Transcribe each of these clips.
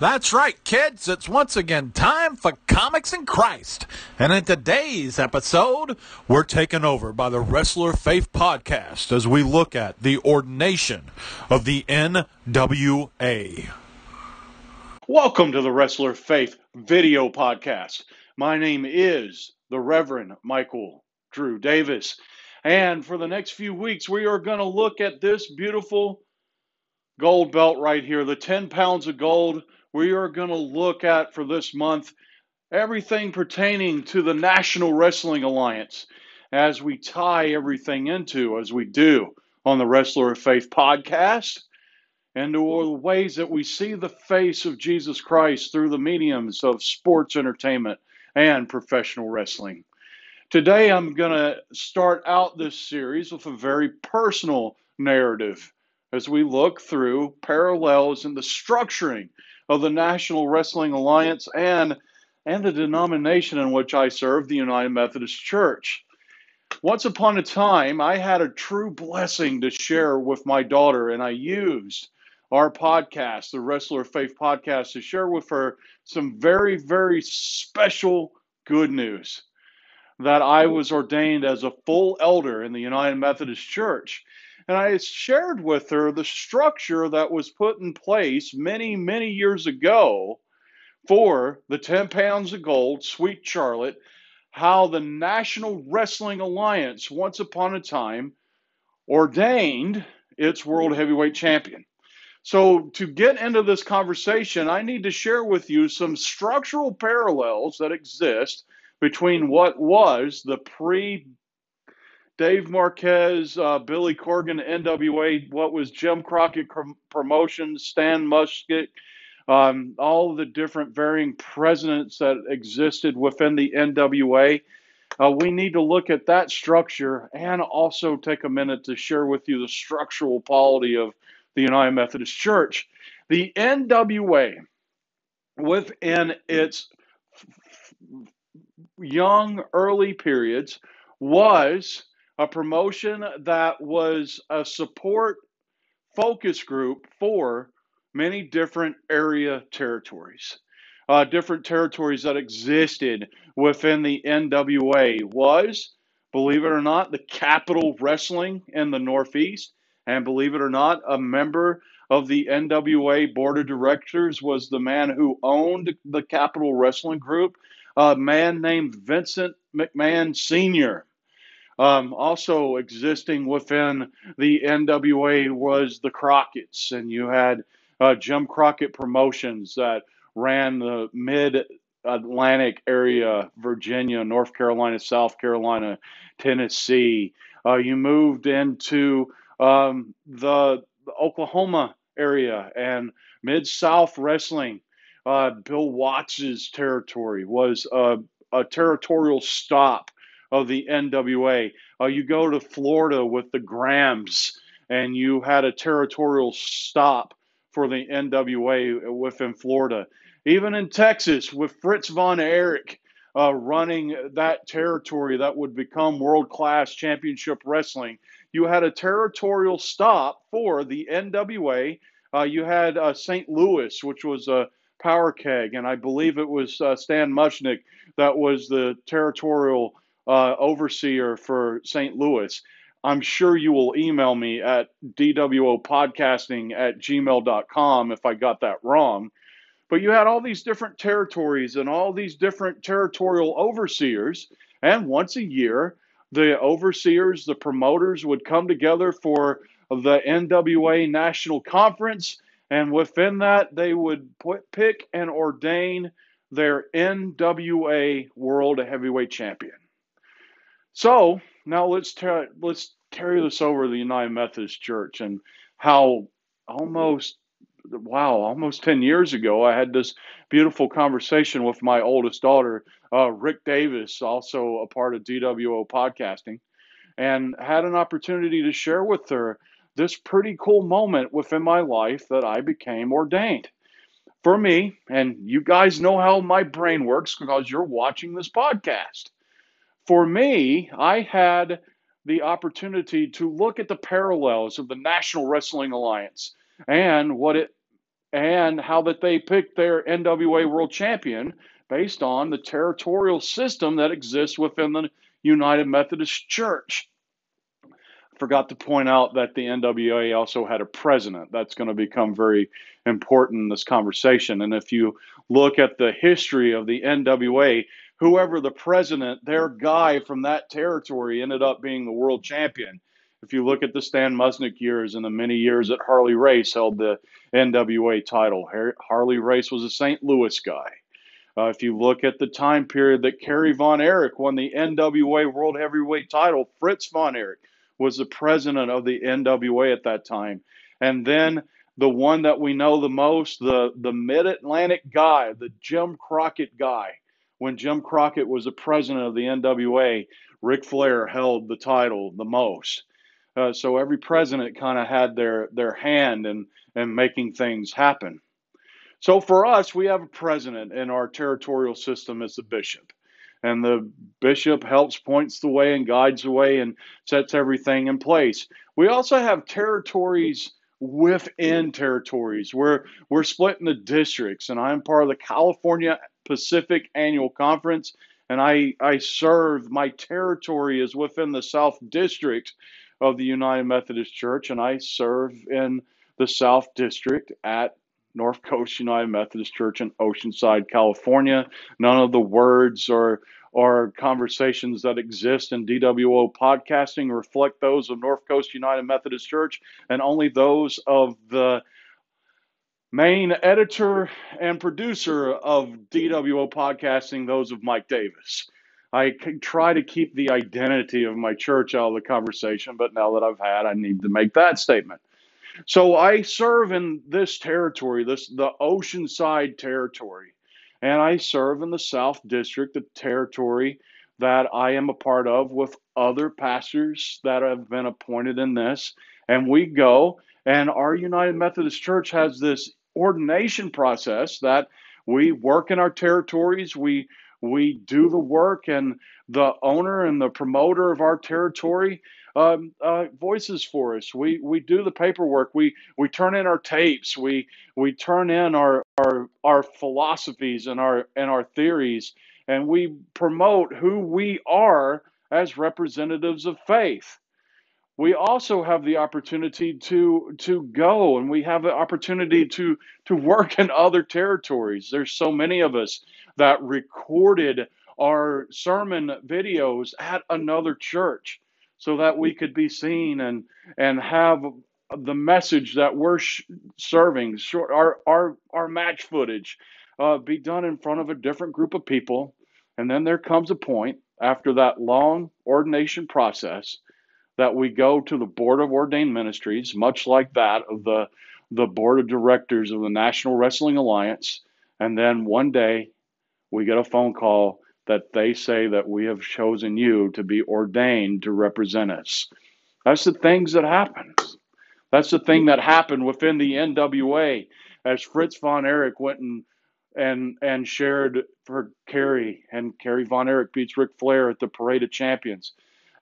That's right, kids. It's once again time for Comics and Christ. And in today's episode, we're taken over by the Wrestler Faith podcast as we look at the ordination of the NWA. Welcome to the Wrestler Faith video podcast. My name is the Reverend Michael Drew Davis. And for the next few weeks, we are going to look at this beautiful gold belt right here, the 10 pounds of gold we are going to look at for this month everything pertaining to the National Wrestling Alliance as we tie everything into, as we do on the Wrestler of Faith podcast, and to the ways that we see the face of Jesus Christ through the mediums of sports entertainment and professional wrestling. Today, I'm going to start out this series with a very personal narrative as we look through parallels in the structuring of the National Wrestling Alliance and and the denomination in which I serve, the United Methodist Church. Once upon a time, I had a true blessing to share with my daughter, and I used our podcast, the Wrestler Faith podcast, to share with her some very, very special good news that I was ordained as a full elder in the United Methodist Church. And I shared with her the structure that was put in place many, many years ago for the 10 pounds of gold, Sweet Charlotte, how the National Wrestling Alliance, once upon a time, ordained its World Heavyweight Champion. So, to get into this conversation, I need to share with you some structural parallels that exist between what was the pre Dave Marquez, uh, Billy Corgan, NWA, what was Jim Crockett Promotions, Stan Muskett, um, all the different varying presidents that existed within the NWA. Uh, we need to look at that structure and also take a minute to share with you the structural polity of the United Methodist Church. The NWA, within its young, early periods, was a promotion that was a support focus group for many different area territories. Uh, different territories that existed within the NWA was, believe it or not, the capital wrestling in the Northeast. And believe it or not, a member of the NWA board of directors was the man who owned the Capitol Wrestling Group, a man named Vincent McMahon Sr. Um, also existing within the NWA was the Crockett's, and you had uh, Jim Crockett Promotions that ran the mid Atlantic area, Virginia, North Carolina, South Carolina, Tennessee. Uh, you moved into um, the, Oklahoma area and Mid South Wrestling. Uh, Bill Watts's territory was a, a territorial stop of the NWA. Uh, you go to Florida with the Grahams, and you had a territorial stop for the NWA within Florida. Even in Texas, with Fritz von Erich uh, running that territory that would become world class championship wrestling, you had a territorial stop for the NWA. Uh, you had uh, St. Louis, which was a power keg, and I believe it was uh, Stan Muchnick that was the territorial uh, overseer for St. Louis. I'm sure you will email me at dwopodcasting at gmail.com if I got that wrong. But you had all these different territories and all these different territorial overseers. And once a year, the overseers, the promoters would come together for the NWA National Conference. And within that, they would put, pick and ordain their NWA World Heavyweight Champion. So now let's let's carry this over to the United Methodist Church and how almost wow almost 10 years ago i had this beautiful conversation with my oldest daughter uh, rick davis also a part of dwo podcasting and had an opportunity to share with her this pretty cool moment within my life that i became ordained. For me and you guys know how my brain works because you're watching this podcast for me, I had the opportunity to look at the parallels of the National Wrestling Alliance and what it and how that they picked their NWA World Champion based on the territorial system that exists within the United Methodist Church. Forgot to point out that the NWA also had a president. That's going to become very important in this conversation. And if you look at the history of the NWA, whoever the president, their guy from that territory ended up being the world champion. If you look at the Stan Muchnick years and the many years that Harley Race held the NWA title, Harley Race was a St. Louis guy. Uh, if you look at the time period that Kerry Von Erich won the NWA World Heavyweight title, Fritz Von Erich was the president of the NWA at that time. And then the one that we know the most, the, the Mid Atlantic guy, the Jim Crockett guy, when Jim Crockett was the president of the NWA, Ric Flair held the title the most. Uh, so every president kind of had their their hand in in making things happen. So for us, we have a president in our territorial system as the bishop. And the bishop helps, points the way, and guides the way and sets everything in place. We also have territories within territories. We're, we're split into districts, and I'm part of the California Pacific Annual Conference, and I, I serve, my territory is within the South District of the United Methodist Church, and I serve in the South District at North Coast United Methodist Church in Oceanside, California. None of the words or or conversations that exist in DWO podcasting reflect those of North Coast United Methodist Church, and only those of the main editor and producer of DWO podcasting, those of Mike Davis. I try to keep the identity of my church out of the conversation, but now that I've had, I need to make that statement. So I serve in this territory, this the Oceanside territory, and I serve in the South District, the territory that I am a part of with other pastors that have been appointed in this. And we go, and our United Methodist Church has this ordination process that we work in our territories, we we do the work, and the owner and the promoter of our territory um, uh, voices for us. We we do the paperwork. We we turn in our tapes. We we turn in our our our philosophies and our and our theories, and we promote who we are as representatives of faith. We also have the opportunity to to go, and we have the opportunity to to work in other territories. There's so many of us that recorded our sermon videos at another church so that we could be seen and and have the message that we're sh- serving, short, our our our match footage, uh, be done in front of a different group of people, and then there comes a point after that long ordination process that we go to the board of ordained ministries, much like that of the the board of directors of the National Wrestling Alliance, and then one day we get a phone call that they say that we have chosen you to be ordained to represent us. That's the things that happen. That's the thing that happened within the NWA as Fritz von Erich went and and and shared for Kerry and Kerry von Erich beats Ric Flair at the Parade of Champions.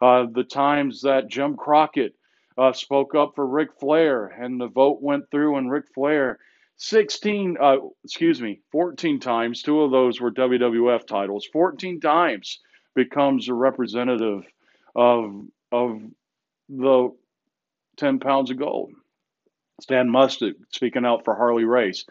Uh, the times that Jim Crockett uh, spoke up for Ric Flair and the vote went through and Ric Flair 16, uh, excuse me, 14 times. Two of those were WWF titles. 14 times becomes a representative of of the 10 pounds of gold. Stan Muchnick speaking out for Harley Race.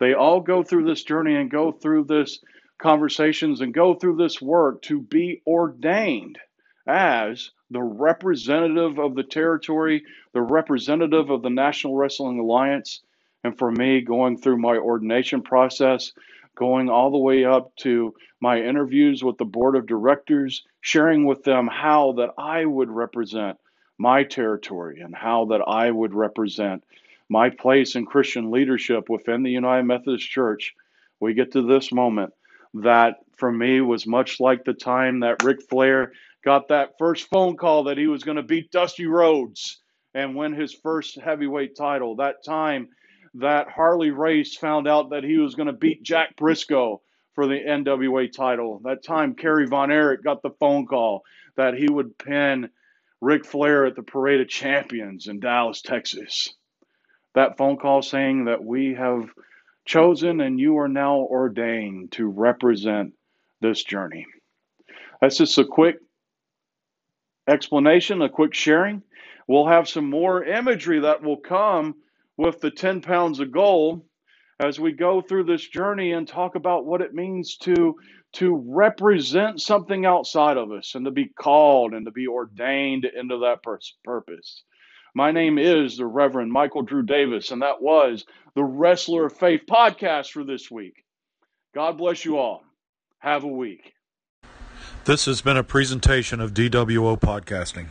They all go through this journey and go through this conversations and go through this work to be ordained as the representative of the territory, the representative of the National Wrestling Alliance, and for me, going through my ordination process, going all the way up to my interviews with the board of directors, sharing with them how that I would represent my territory and how that I would represent my place in Christian leadership within the United Methodist Church, we get to this moment that for me was much like the time that Ric Flair got that first phone call that he was going to beat Dusty Rhodes and win his first heavyweight title. That time that Harley Race found out that he was going to beat Jack Brisco for the NWA title. That time, Kerry Von Erich got the phone call that he would pin Ric Flair at the Parade of Champions in Dallas, Texas. that phone call saying that we have chosen and you are now ordained to represent this journey. That's just a quick explanation, a quick sharing. We'll have some more imagery that will come with the 10 pounds of gold as we go through this journey and talk about what it means to to represent something outside of us and to be called and to be ordained into that purpose. My name is the Reverend Michael Drew Davis, and that was the Wrestler of Faith podcast for this week. God bless you all. Have a week. This has been a presentation of DWO Podcasting.